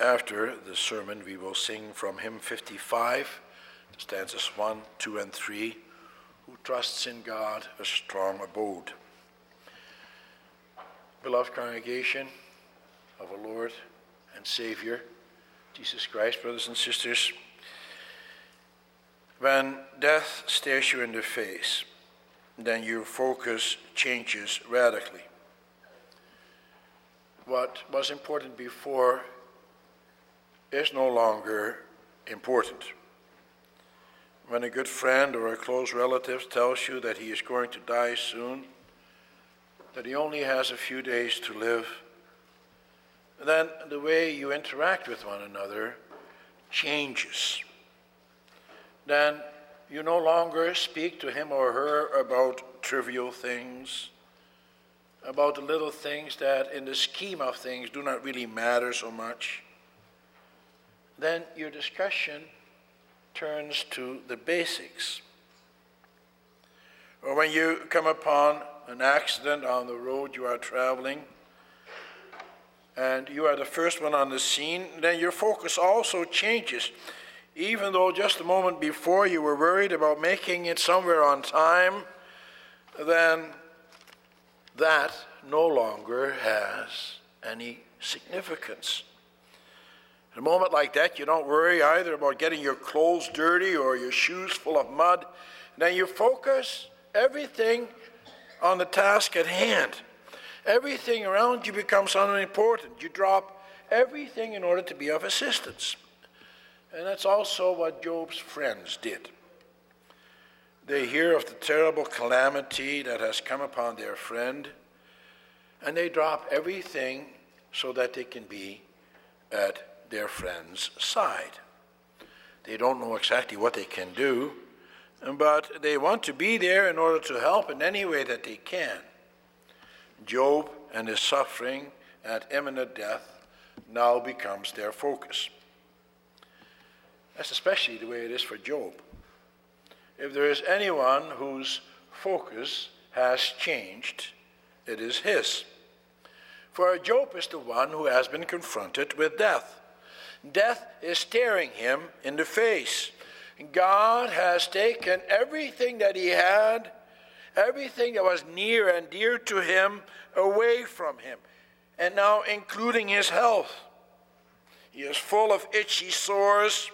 After the sermon, we will sing from hymn 55, stanzas 1, 2, and 3 Who trusts in God, a strong abode. Beloved congregation of our Lord and Savior, Jesus Christ, brothers and sisters, when death stares you in the face, then your focus changes radically. What was important before is no longer important. When a good friend or a close relative tells you that he is going to die soon, that he only has a few days to live, then the way you interact with one another changes. Then you no longer speak to him or her about trivial things, about the little things that, in the scheme of things, do not really matter so much then your discussion turns to the basics. Or when you come upon an accident on the road you are traveling, and you are the first one on the scene, then your focus also changes. Even though just a moment before you were worried about making it somewhere on time, then that no longer has any significance. In a moment like that, you don't worry either about getting your clothes dirty or your shoes full of mud. Then you focus everything on the task at hand. Everything around you becomes unimportant. You drop everything in order to be of assistance. And that's also what Job's friends did. They hear of the terrible calamity that has come upon their friend, and they drop everything so that they can be at their friend's side. They don't know exactly what they can do, but they want to be there in order to help in any way that they can. Job and his suffering at imminent death now becomes their focus. That's especially the way it is for Job. If there is anyone whose focus has changed, it is his. For Job is the one who has been confronted with death. Death is staring him in the face. God has taken everything that he had, everything that was near and dear to him, away from him, and now including his health. He is full of itchy sores.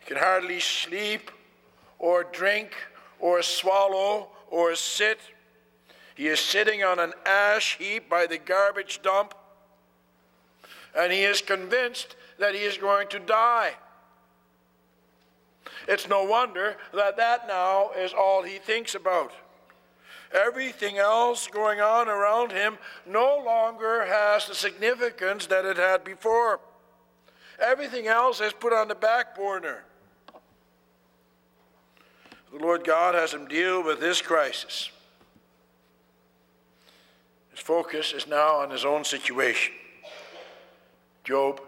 He can hardly sleep or drink or swallow or sit. He is sitting on an ash heap by the garbage dump, and he is convinced that he is going to die. It's no wonder that that now is all he thinks about. Everything else going on around him no longer has the significance that it had before. Everything else is put on the back burner. The Lord God has him deal with this crisis. His focus is now on his own situation. Job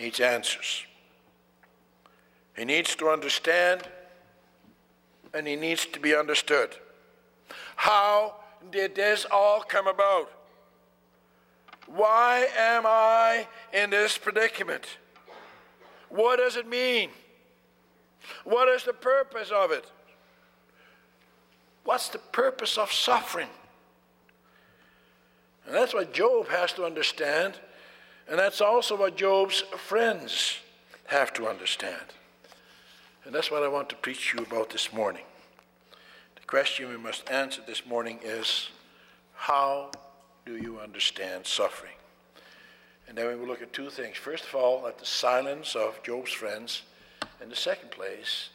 needs answers. He needs to understand and he needs to be understood. How did this all come about? Why am I in this predicament? What does it mean? What is the purpose of it? What's the purpose of suffering? And that's what Job has to understand and that's also what Job's friends have to understand. And that's what I want to preach you about this morning. The question we must answer this morning is how do you understand suffering? And then we will look at two things. First of all, at the silence of Job's friends, and the second place,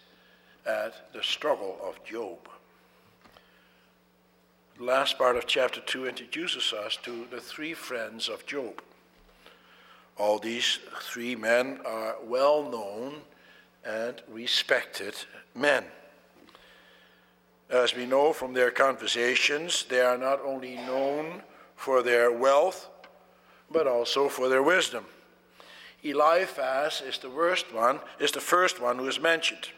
at the struggle of Job. The last part of chapter 2 introduces us to the three friends of Job. All these three men are well known and respected men. As we know from their conversations, they are not only known for their wealth, but also for their wisdom. Eliphaz is the worst one, is the first one who is mentioned.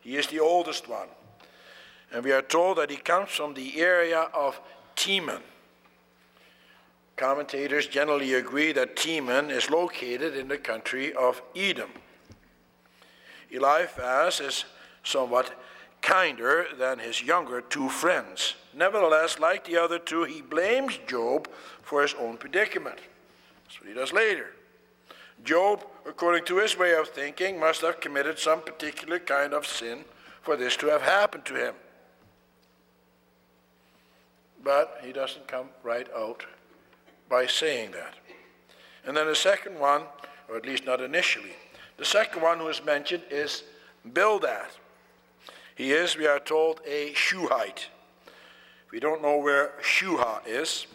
He is the oldest one. And we are told that he comes from the area of Teman. Commentators generally agree that Teman is located in the country of Edom. Eliphaz is somewhat kinder than his younger two friends. Nevertheless, like the other two, he blames Job for his own predicament. That's what he does later. Job, according to his way of thinking, must have committed some particular kind of sin for this to have happened to him. But he doesn't come right out by saying that. And then the second one, or at least not initially, the second one who is mentioned is Bildad. He is, we are told, a Shuhite. We don't know where Shuha is,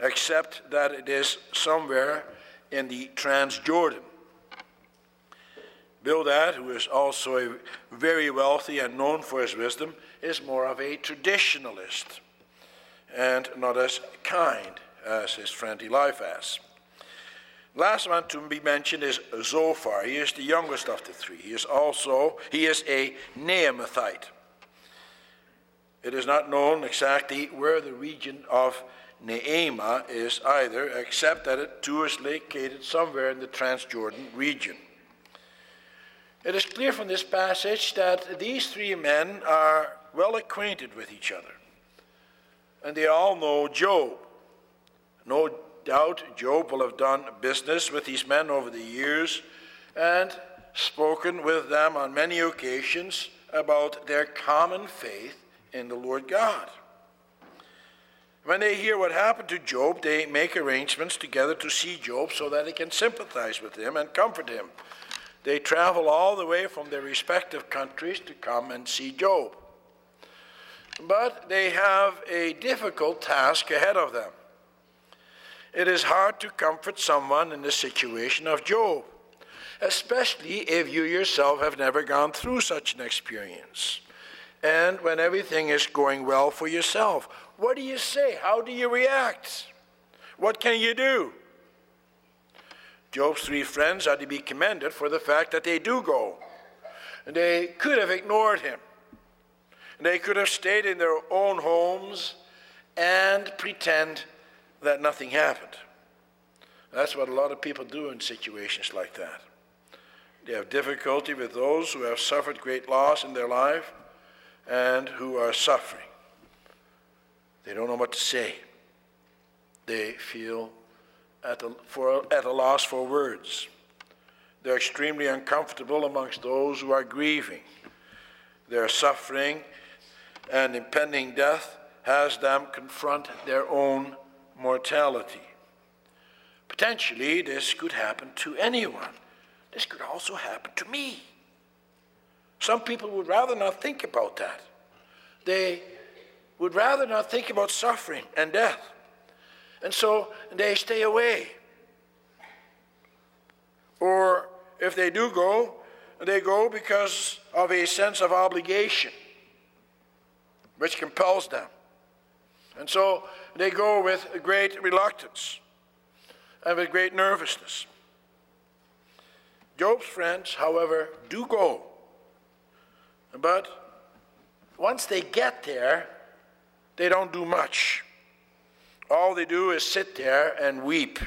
except that it is somewhere in the Transjordan. Bildad, who is also a very wealthy and known for his wisdom, is more of a traditionalist and not as kind as his friend Eliphaz. Last one to be mentioned is Zophar. He is the youngest of the three. He is also he is a Naamathite. It is not known exactly where the region of Naamah is either, except that it too is located somewhere in the Transjordan region. It is clear from this passage that these three men are well acquainted with each other. And they all know Job. No doubt Job will have done business with these men over the years and spoken with them on many occasions about their common faith in the Lord God. When they hear what happened to Job, they make arrangements together to see Job so that they can sympathize with him and comfort him. They travel all the way from their respective countries to come and see Job. But they have a difficult task ahead of them. It is hard to comfort someone in the situation of Job, especially if you yourself have never gone through such an experience. And when everything is going well for yourself, what do you say? How do you react? What can you do? Job's three friends are to be commended for the fact that they do go. They could have ignored him. They could have stayed in their own homes and pretend that nothing happened. That's what a lot of people do in situations like that. They have difficulty with those who have suffered great loss in their life and who are suffering. They don't know what to say. They feel at a, for, at a loss for words. They're extremely uncomfortable amongst those who are grieving. Their suffering and impending death has them confront their own mortality. Potentially, this could happen to anyone. This could also happen to me. Some people would rather not think about that. They would rather not think about suffering and death. And so they stay away. Or if they do go, they go because of a sense of obligation, which compels them. And so they go with great reluctance and with great nervousness. Job's friends, however, do go. But once they get there, they don't do much. All they do is sit there and weep.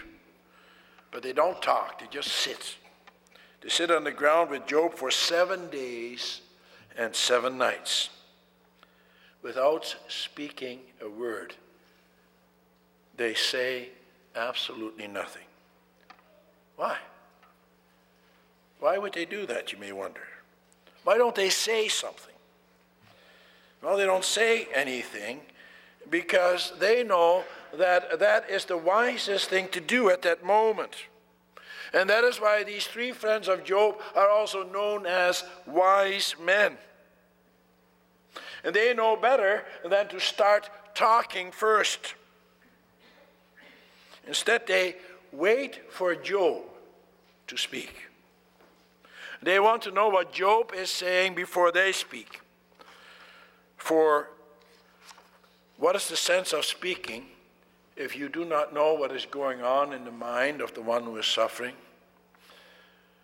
But they don't talk, they just sit. They sit on the ground with Job for seven days and seven nights without speaking a word. They say absolutely nothing. Why? Why would they do that, you may wonder? Why don't they say something? Well, they don't say anything because they know that that is the wisest thing to do at that moment. And that is why these three friends of Job are also known as wise men. And they know better than to start talking first. Instead, they wait for Job to speak. They want to know what Job is saying before they speak. For what is the sense of speaking if you do not know what is going on in the mind of the one who is suffering?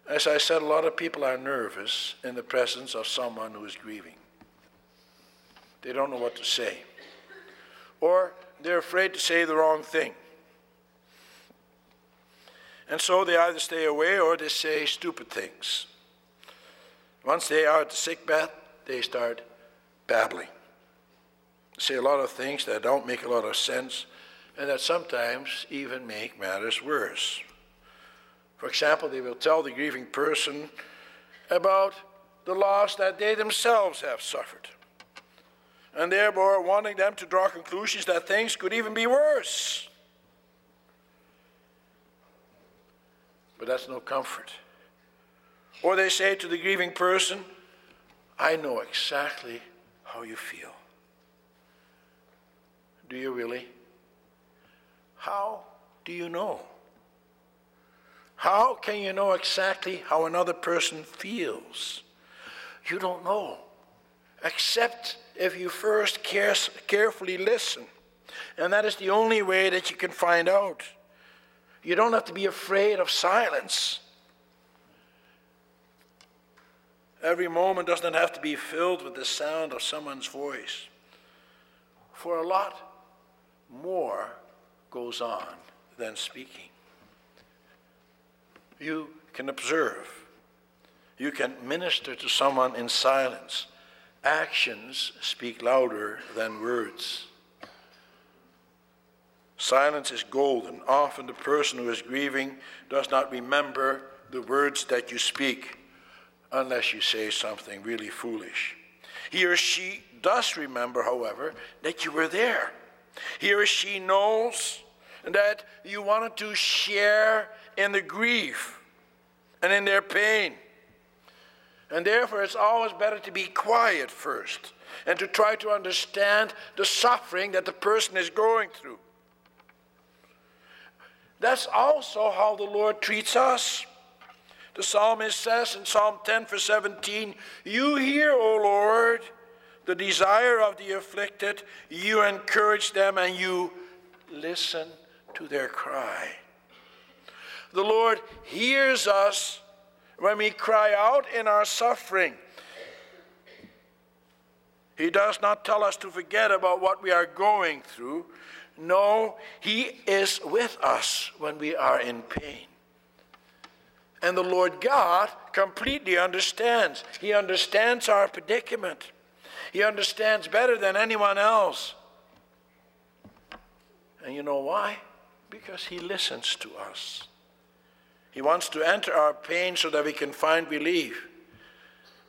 As I said, a lot of people are nervous in the presence of someone who is grieving. They don't know what to say. Or they're afraid to say the wrong thing. And so they either stay away or they say stupid things. Once they are at the sick they start babbling. They say a lot of things that don't make a lot of sense and that sometimes even make matters worse. For example, they will tell the grieving person about the loss that they themselves have suffered, and therefore wanting them to draw conclusions that things could even be worse. But that's no comfort. Or they say to the grieving person, I know exactly how you feel. Do you really? How do you know? How can you know exactly how another person feels? You don't know, except if you first carefully listen. And that is the only way that you can find out. You don't have to be afraid of silence. Every moment doesn't have to be filled with the sound of someone's voice. For a lot more goes on than speaking. You can observe. You can minister to someone in silence. Actions speak louder than words. Silence is golden. Often the person who is grieving does not remember the words that you speak unless you say something really foolish. He or she does remember, however, that you were there. He or she knows that you wanted to share in the grief and in their pain. And therefore, it's always better to be quiet first and to try to understand the suffering that the person is going through. That's also how the Lord treats us. The psalmist says in Psalm 10, verse 17, You hear, O Lord, the desire of the afflicted, you encourage them and you listen to their cry. The Lord hears us when we cry out in our suffering. He does not tell us to forget about what we are going through, no, He is with us when we are in pain. And the Lord God completely understands. He understands our predicament. He understands better than anyone else. And you know why? Because He listens to us. He wants to enter our pain so that we can find relief.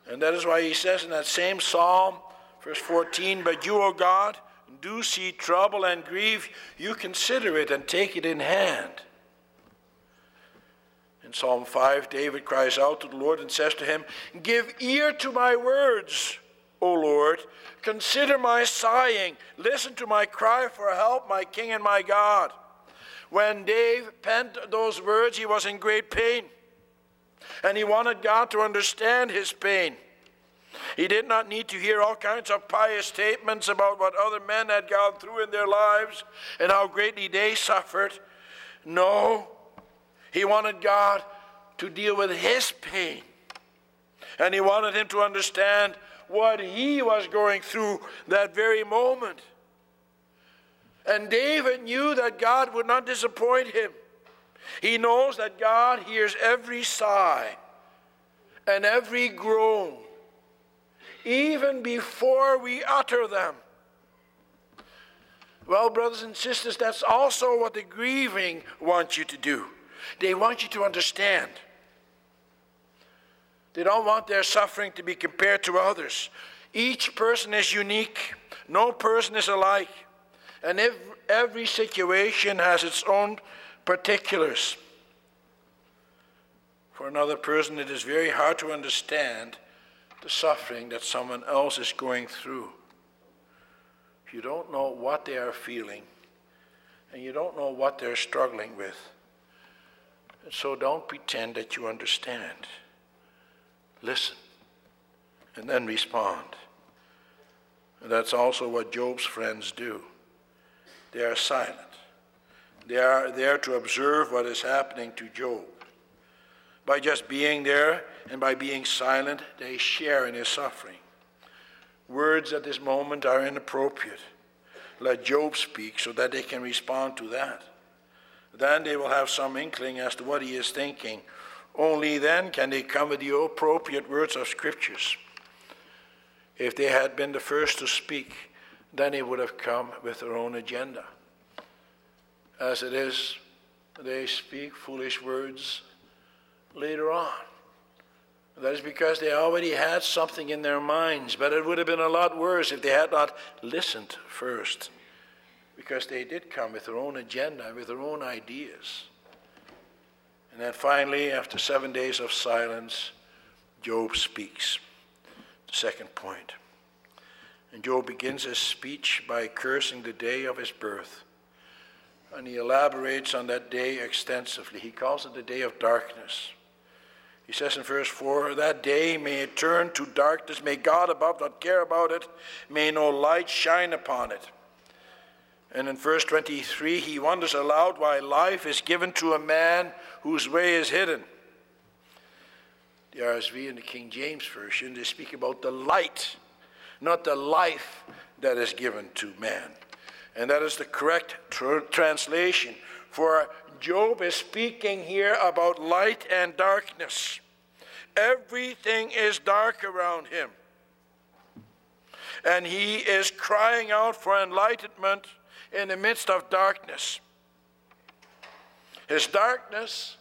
And that is why He says in that same psalm, verse 14, But you, O God, do see trouble and grief, you consider it and take it in hand. In Psalm 5, David cries out to the Lord and says to him, Give ear to my words, O Lord. Consider my sighing. Listen to my cry for help, my King and my God. When Dave penned those words, he was in great pain. And he wanted God to understand his pain. He did not need to hear all kinds of pious statements about what other men had gone through in their lives and how greatly they suffered. No, he wanted God to deal with his pain. And he wanted him to understand what he was going through that very moment. And David knew that God would not disappoint him. He knows that God hears every sigh and every groan even before we utter them. Well, brothers and sisters, that's also what the grieving want you to do. They want you to understand. They don't want their suffering to be compared to others. Each person is unique, no person is alike. And every situation has its own particulars. For another person, it is very hard to understand the suffering that someone else is going through. If you don't know what they are feeling, and you don't know what they're struggling with, so don't pretend that you understand. Listen, and then respond. And that's also what Job's friends do. They are silent. They are there to observe what is happening to Job. By just being there and by being silent, they share in his suffering. Words at this moment are inappropriate. Let Job speak so that they can respond to that. Then they will have some inkling as to what he is thinking. Only then can they come with the appropriate words of scriptures. If they had been the first to speak, then they would have come with their own agenda. As it is, they speak foolish words later on. That is because they already had something in their minds, but it would have been a lot worse if they had not listened first, because they did come with their own agenda, with their own ideas. And then finally, after seven days of silence, Job speaks. The second point. And Job begins his speech by cursing the day of his birth. And he elaborates on that day extensively. He calls it the day of darkness. He says in verse 4 That day may it turn to darkness, may God above not care about it, may no light shine upon it. And in verse 23, he wonders aloud why life is given to a man whose way is hidden. The RSV and the King James Version, they speak about the light, not the life that is given to man. And that is the correct tr- translation. For Job is speaking here about light and darkness. Everything is dark around him. And he is crying out for enlightenment in the midst of darkness. His darkness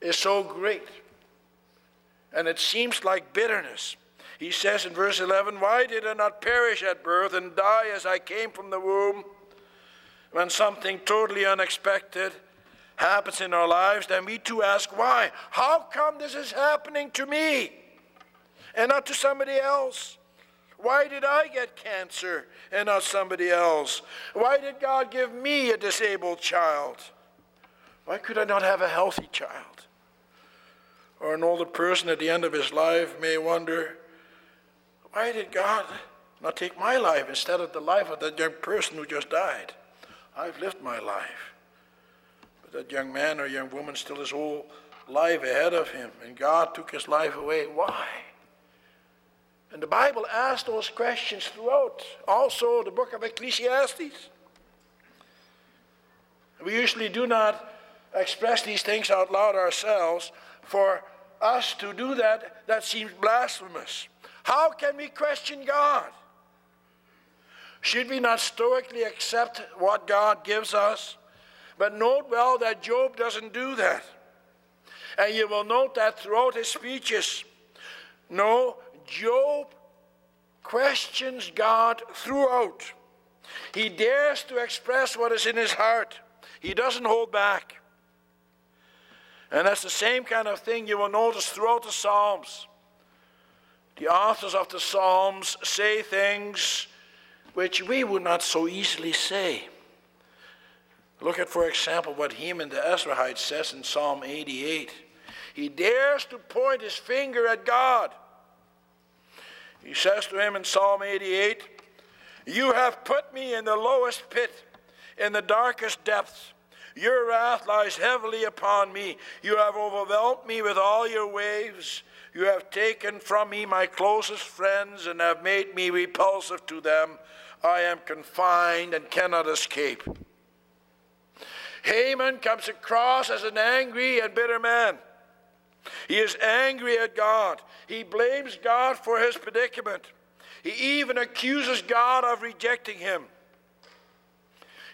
is so great, and it seems like bitterness. He says in verse 11, Why did I not perish at birth and die as I came from the womb? When something totally unexpected happens in our lives, then we too ask, Why? How come this is happening to me and not to somebody else? Why did I get cancer and not somebody else? Why did God give me a disabled child? Why could I not have a healthy child? Or an older person at the end of his life may wonder, why did God not take my life instead of the life of that young person who just died? I've lived my life. But that young man or young woman still has whole life ahead of him, and God took his life away. Why? And the Bible asks those questions throughout. Also, the book of Ecclesiastes. We usually do not express these things out loud ourselves. For us to do that, that seems blasphemous. How can we question God? Should we not stoically accept what God gives us? But note well that Job doesn't do that. And you will note that throughout his speeches. No, Job questions God throughout. He dares to express what is in his heart, he doesn't hold back. And that's the same kind of thing you will notice throughout the Psalms. The authors of the Psalms say things which we would not so easily say. Look at, for example, what Heman the Ezrahite says in Psalm 88. He dares to point his finger at God. He says to him in Psalm 88, You have put me in the lowest pit, in the darkest depths. Your wrath lies heavily upon me. You have overwhelmed me with all your waves. You have taken from me my closest friends and have made me repulsive to them. I am confined and cannot escape. Haman comes across as an angry and bitter man. He is angry at God. He blames God for his predicament. He even accuses God of rejecting him.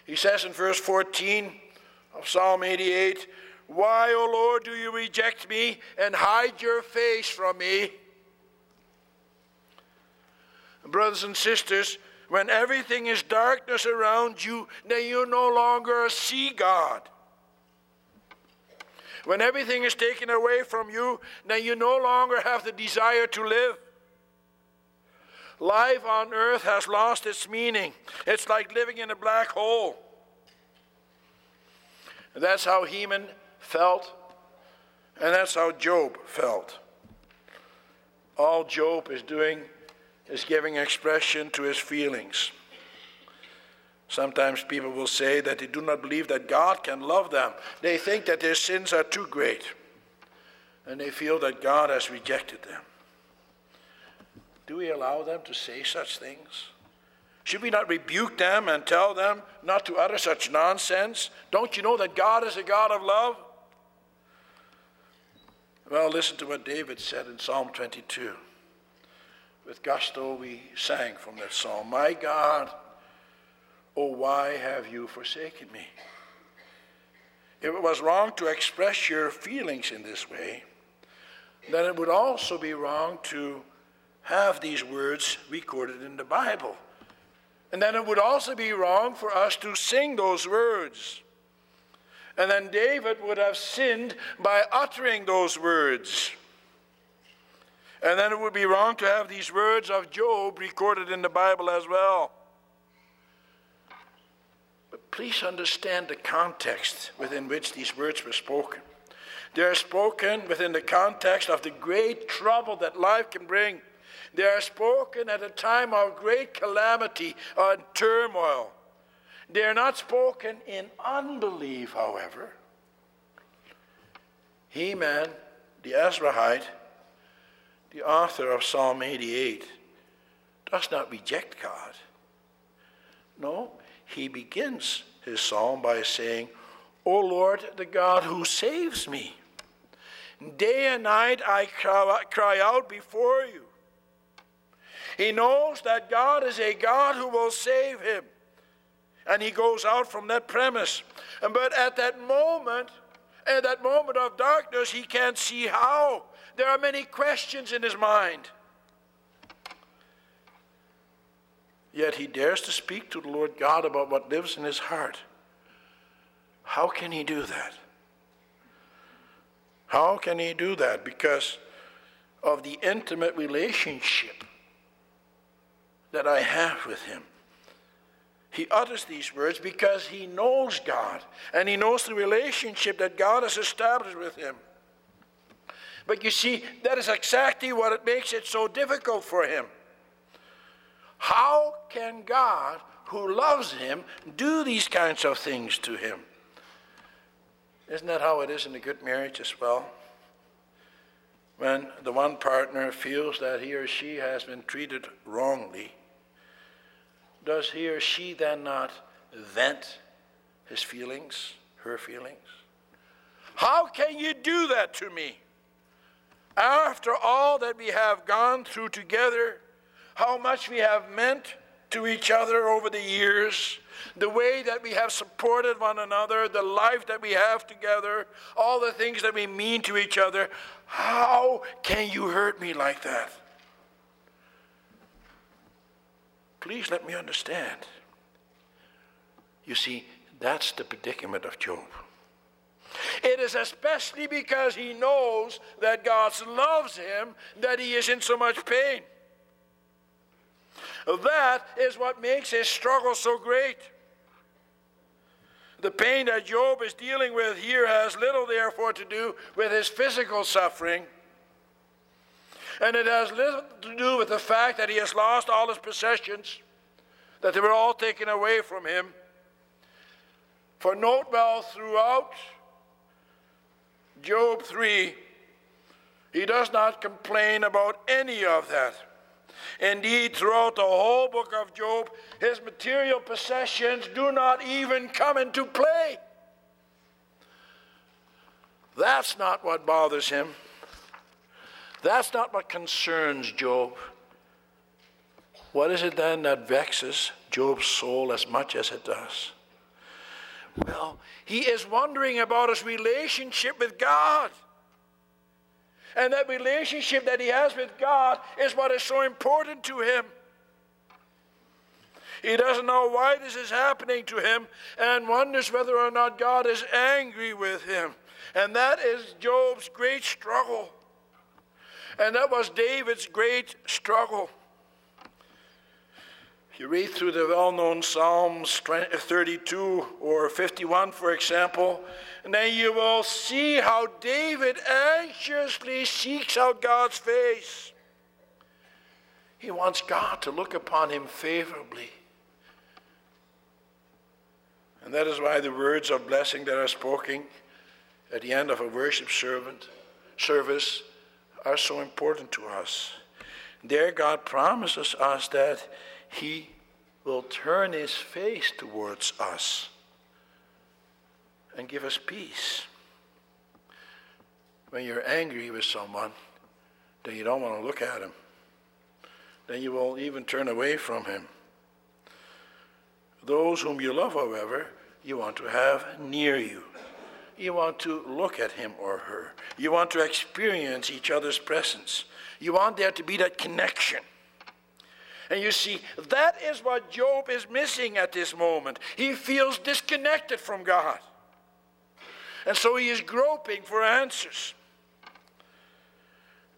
He says in verse 14 of Psalm 88 Why, O Lord, do you reject me and hide your face from me? Brothers and sisters, when everything is darkness around you, then you no longer see God. When everything is taken away from you, then you no longer have the desire to live. Life on earth has lost its meaning. It's like living in a black hole. That's how Heman felt, and that's how Job felt. All Job is doing is giving expression to his feelings. Sometimes people will say that they do not believe that God can love them. They think that their sins are too great, and they feel that God has rejected them. Do we allow them to say such things? Should we not rebuke them and tell them not to utter such nonsense? Don't you know that God is a God of love? Well, listen to what David said in Psalm 22. With gusto, we sang from that psalm My God, oh, why have you forsaken me? If it was wrong to express your feelings in this way, then it would also be wrong to have these words recorded in the Bible. And then it would also be wrong for us to sing those words. And then David would have sinned by uttering those words. And then it would be wrong to have these words of Job recorded in the Bible as well. But please understand the context within which these words were spoken. They are spoken within the context of the great trouble that life can bring. They are spoken at a time of great calamity and turmoil. They are not spoken in unbelief, however. Heman, the Ezrahite, the author of Psalm 88, does not reject God. No, he begins his psalm by saying, O Lord, the God who saves me. Day and night I cry out before you. He knows that God is a God who will save him. And he goes out from that premise. But at that moment, at that moment of darkness, he can't see how. There are many questions in his mind. Yet he dares to speak to the Lord God about what lives in his heart. How can he do that? How can he do that? Because of the intimate relationship that I have with him. He utters these words because he knows God and he knows the relationship that God has established with him. But you see, that is exactly what it makes it so difficult for him. How can God, who loves him, do these kinds of things to him? Isn't that how it is in a good marriage as well? When the one partner feels that he or she has been treated wrongly, does he or she then not vent his feelings, her feelings? How can you do that to me? After all that we have gone through together, how much we have meant to each other over the years, the way that we have supported one another, the life that we have together, all the things that we mean to each other, how can you hurt me like that? Please let me understand. You see, that's the predicament of Job. It is especially because he knows that God loves him that he is in so much pain. That is what makes his struggle so great. The pain that Job is dealing with here has little, therefore, to do with his physical suffering and it has little to do with the fact that he has lost all his possessions, that they were all taken away from him. For note well throughout Job 3, he does not complain about any of that. Indeed, throughout the whole book of Job, his material possessions do not even come into play. That's not what bothers him. That's not what concerns Job. What is it then that vexes Job's soul as much as it does? Well, he is wondering about his relationship with God. And that relationship that he has with God is what is so important to him. He doesn't know why this is happening to him and wonders whether or not God is angry with him. And that is Job's great struggle. And that was David's great struggle. You read through the well known Psalms 32 or 51, for example, and then you will see how David anxiously seeks out God's face. He wants God to look upon him favorably. And that is why the words of blessing that are spoken at the end of a worship servant, service are so important to us. There, God promises us that He will turn his face towards us and give us peace. When you're angry with someone, then you don't want to look at him. Then you will even turn away from him. Those whom you love, however, you want to have near you. You want to look at him or her. You want to experience each other's presence. You want there to be that connection. And you see, that is what Job is missing at this moment. He feels disconnected from God. And so he is groping for answers.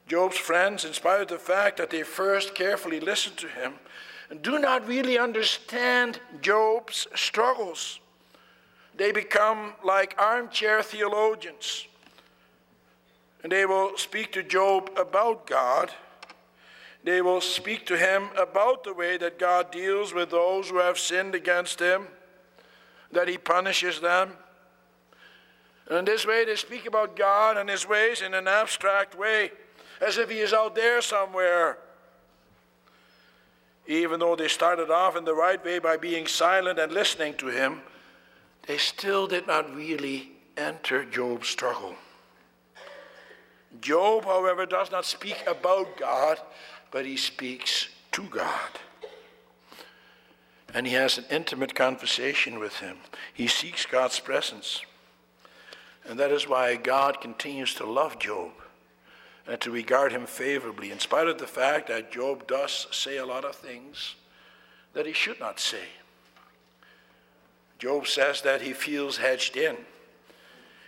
Job's friends, in spite of the fact that they first carefully listened to him, do not really understand Job's struggles. They become like armchair theologians. And they will speak to Job about God. They will speak to him about the way that God deals with those who have sinned against him, that he punishes them. And in this way, they speak about God and his ways in an abstract way, as if he is out there somewhere. Even though they started off in the right way by being silent and listening to him, they still did not really enter Job's struggle. Job, however, does not speak about God, but he speaks to God. And he has an intimate conversation with him. He seeks God's presence. And that is why God continues to love Job and to regard him favorably, in spite of the fact that Job does say a lot of things that he should not say. Job says that he feels hedged in.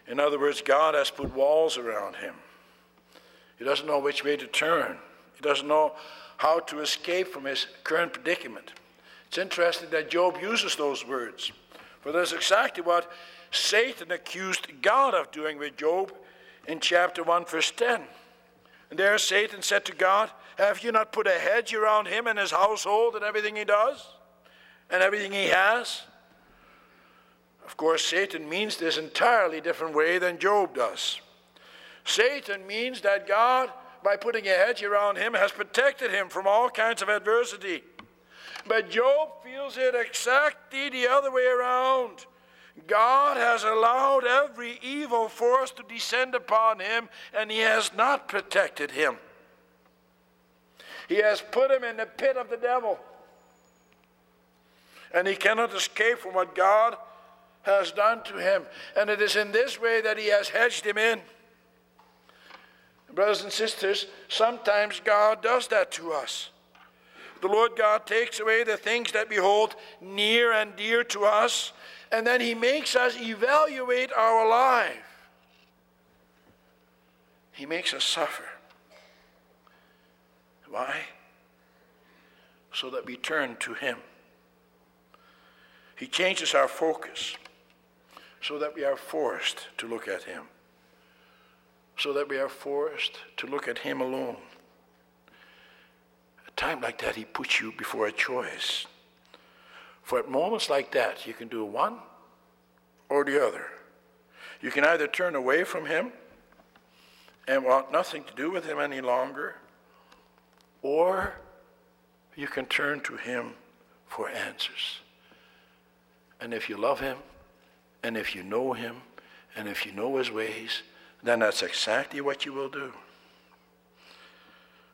In other words, God has put walls around him. He doesn't know which way to turn. He doesn't know how to escape from his current predicament. It's interesting that Job uses those words, for that's exactly what Satan accused God of doing with Job in chapter 1, verse 10. And there Satan said to God, Have you not put a hedge around him and his household and everything he does and everything he has? Of course, Satan means this entirely different way than Job does. Satan means that God, by putting a hedge around him, has protected him from all kinds of adversity. But Job feels it exactly the other way around. God has allowed every evil force to descend upon him, and he has not protected him. He has put him in the pit of the devil. And he cannot escape from what God has done to him. And it is in this way that he has hedged him in. Brothers and sisters, sometimes God does that to us. The Lord God takes away the things that we hold near and dear to us, and then he makes us evaluate our life. He makes us suffer. Why? So that we turn to him. He changes our focus so that we are forced to look at Him, so that we are forced to look at Him alone. A time like that, He puts you before a choice. For at moments like that, you can do one or the other. You can either turn away from Him and want nothing to do with Him any longer, or you can turn to Him for answers. And if you love Him, and if you know him, and if you know his ways, then that's exactly what you will do.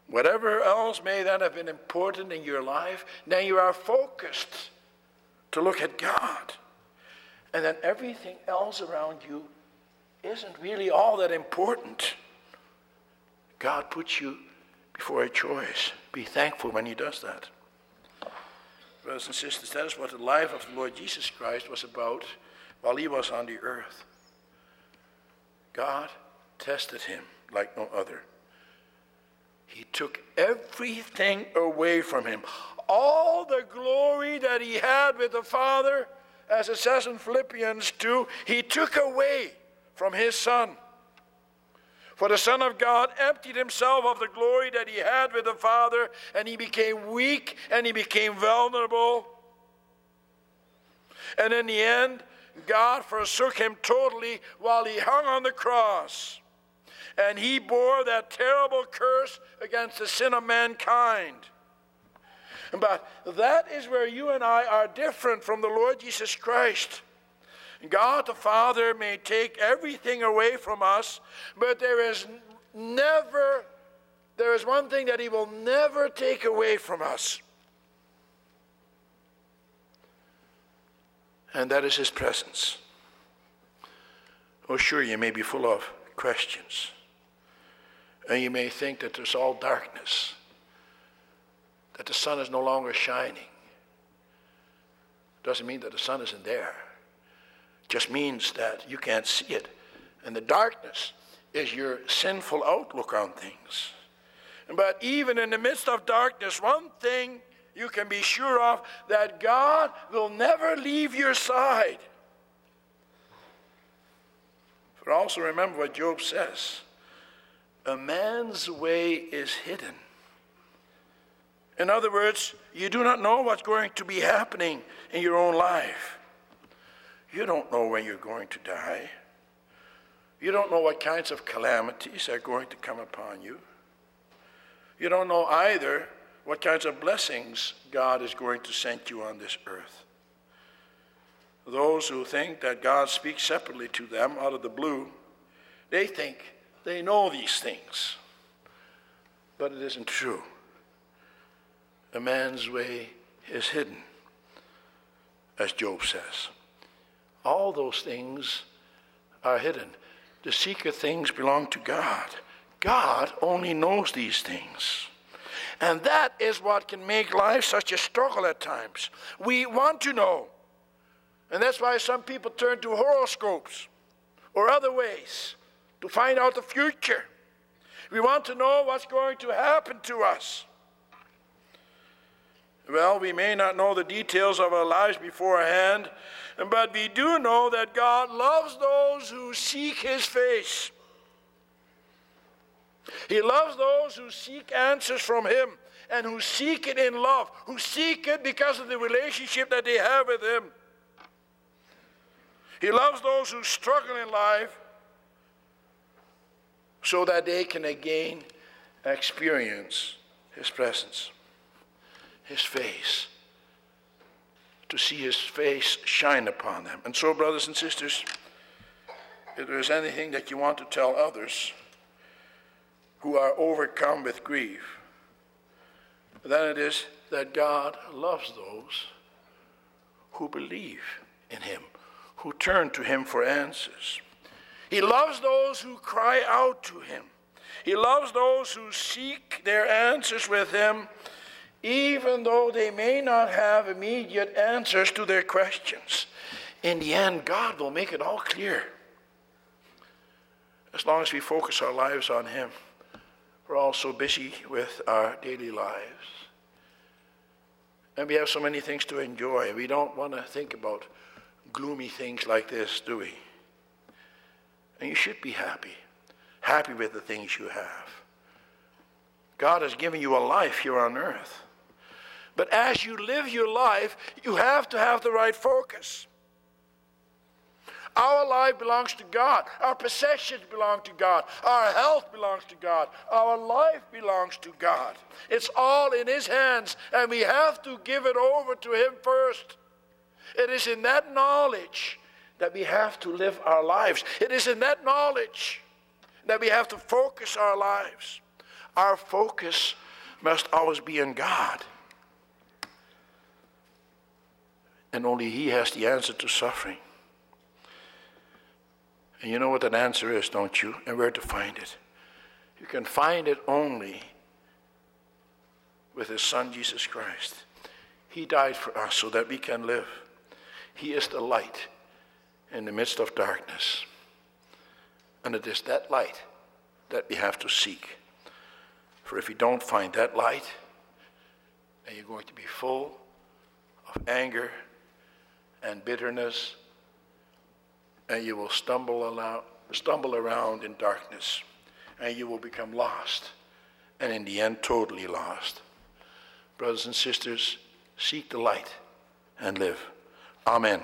Whatever else may then have been important in your life, then you are focused to look at God. And then everything else around you isn't really all that important. God puts you before a choice. Be thankful when He does that. Brothers and sisters, that is what the life of the Lord Jesus Christ was about while he was on the earth. God tested him like no other. He took everything away from him. All the glory that he had with the Father, as it says in Philippians 2, he took away from his Son. For the Son of God emptied himself of the glory that he had with the Father, and he became weak and he became vulnerable. And in the end, God forsook him totally while he hung on the cross. And he bore that terrible curse against the sin of mankind. But that is where you and I are different from the Lord Jesus Christ. God the Father may take everything away from us, but there is never, there is one thing that He will never take away from us. And that is His presence. Oh, sure, you may be full of questions. And you may think that there's all darkness, that the sun is no longer shining. Doesn't mean that the sun isn't there. Just means that you can't see it. And the darkness is your sinful outlook on things. But even in the midst of darkness, one thing you can be sure of that God will never leave your side. But also remember what Job says a man's way is hidden. In other words, you do not know what's going to be happening in your own life. You don't know when you're going to die. You don't know what kinds of calamities are going to come upon you. You don't know either what kinds of blessings God is going to send you on this earth. Those who think that God speaks separately to them out of the blue, they think they know these things. But it isn't true. A man's way is hidden, as Job says. All those things are hidden. The secret things belong to God. God only knows these things. And that is what can make life such a struggle at times. We want to know. And that's why some people turn to horoscopes or other ways to find out the future. We want to know what's going to happen to us. Well, we may not know the details of our lives beforehand, but we do know that God loves those who seek His face. He loves those who seek answers from Him and who seek it in love, who seek it because of the relationship that they have with Him. He loves those who struggle in life so that they can again experience His presence, His face, to see His face shine upon them. And so, brothers and sisters, if there's anything that you want to tell others who are overcome with grief, then it is that God loves those who believe in Him, who turn to Him for answers. He loves those who cry out to him. He loves those who seek their answers with him, even though they may not have immediate answers to their questions. In the end, God will make it all clear. As long as we focus our lives on Him, we're all so busy with our daily lives. And we have so many things to enjoy. We don't want to think about gloomy things like this, do we? And you should be happy, happy with the things you have. God has given you a life here on earth. But as you live your life, you have to have the right focus. Our life belongs to God. Our possessions belong to God. Our health belongs to God. Our life belongs to God. It's all in His hands, and we have to give it over to Him first. It is in that knowledge that we have to live our lives. It is in that knowledge that we have to focus our lives. Our focus must always be in God. And only He has the answer to suffering. And you know what that answer is, don't you? And where to find it. You can find it only with His Son, Jesus Christ. He died for us so that we can live. He is the light in the midst of darkness. And it is that light that we have to seek. For if you don't find that light, then you're going to be full of anger and bitterness, and you will stumble around, stumble around in darkness, and you will become lost, and in the end, totally lost. Brothers and sisters, seek the light and live. Amen.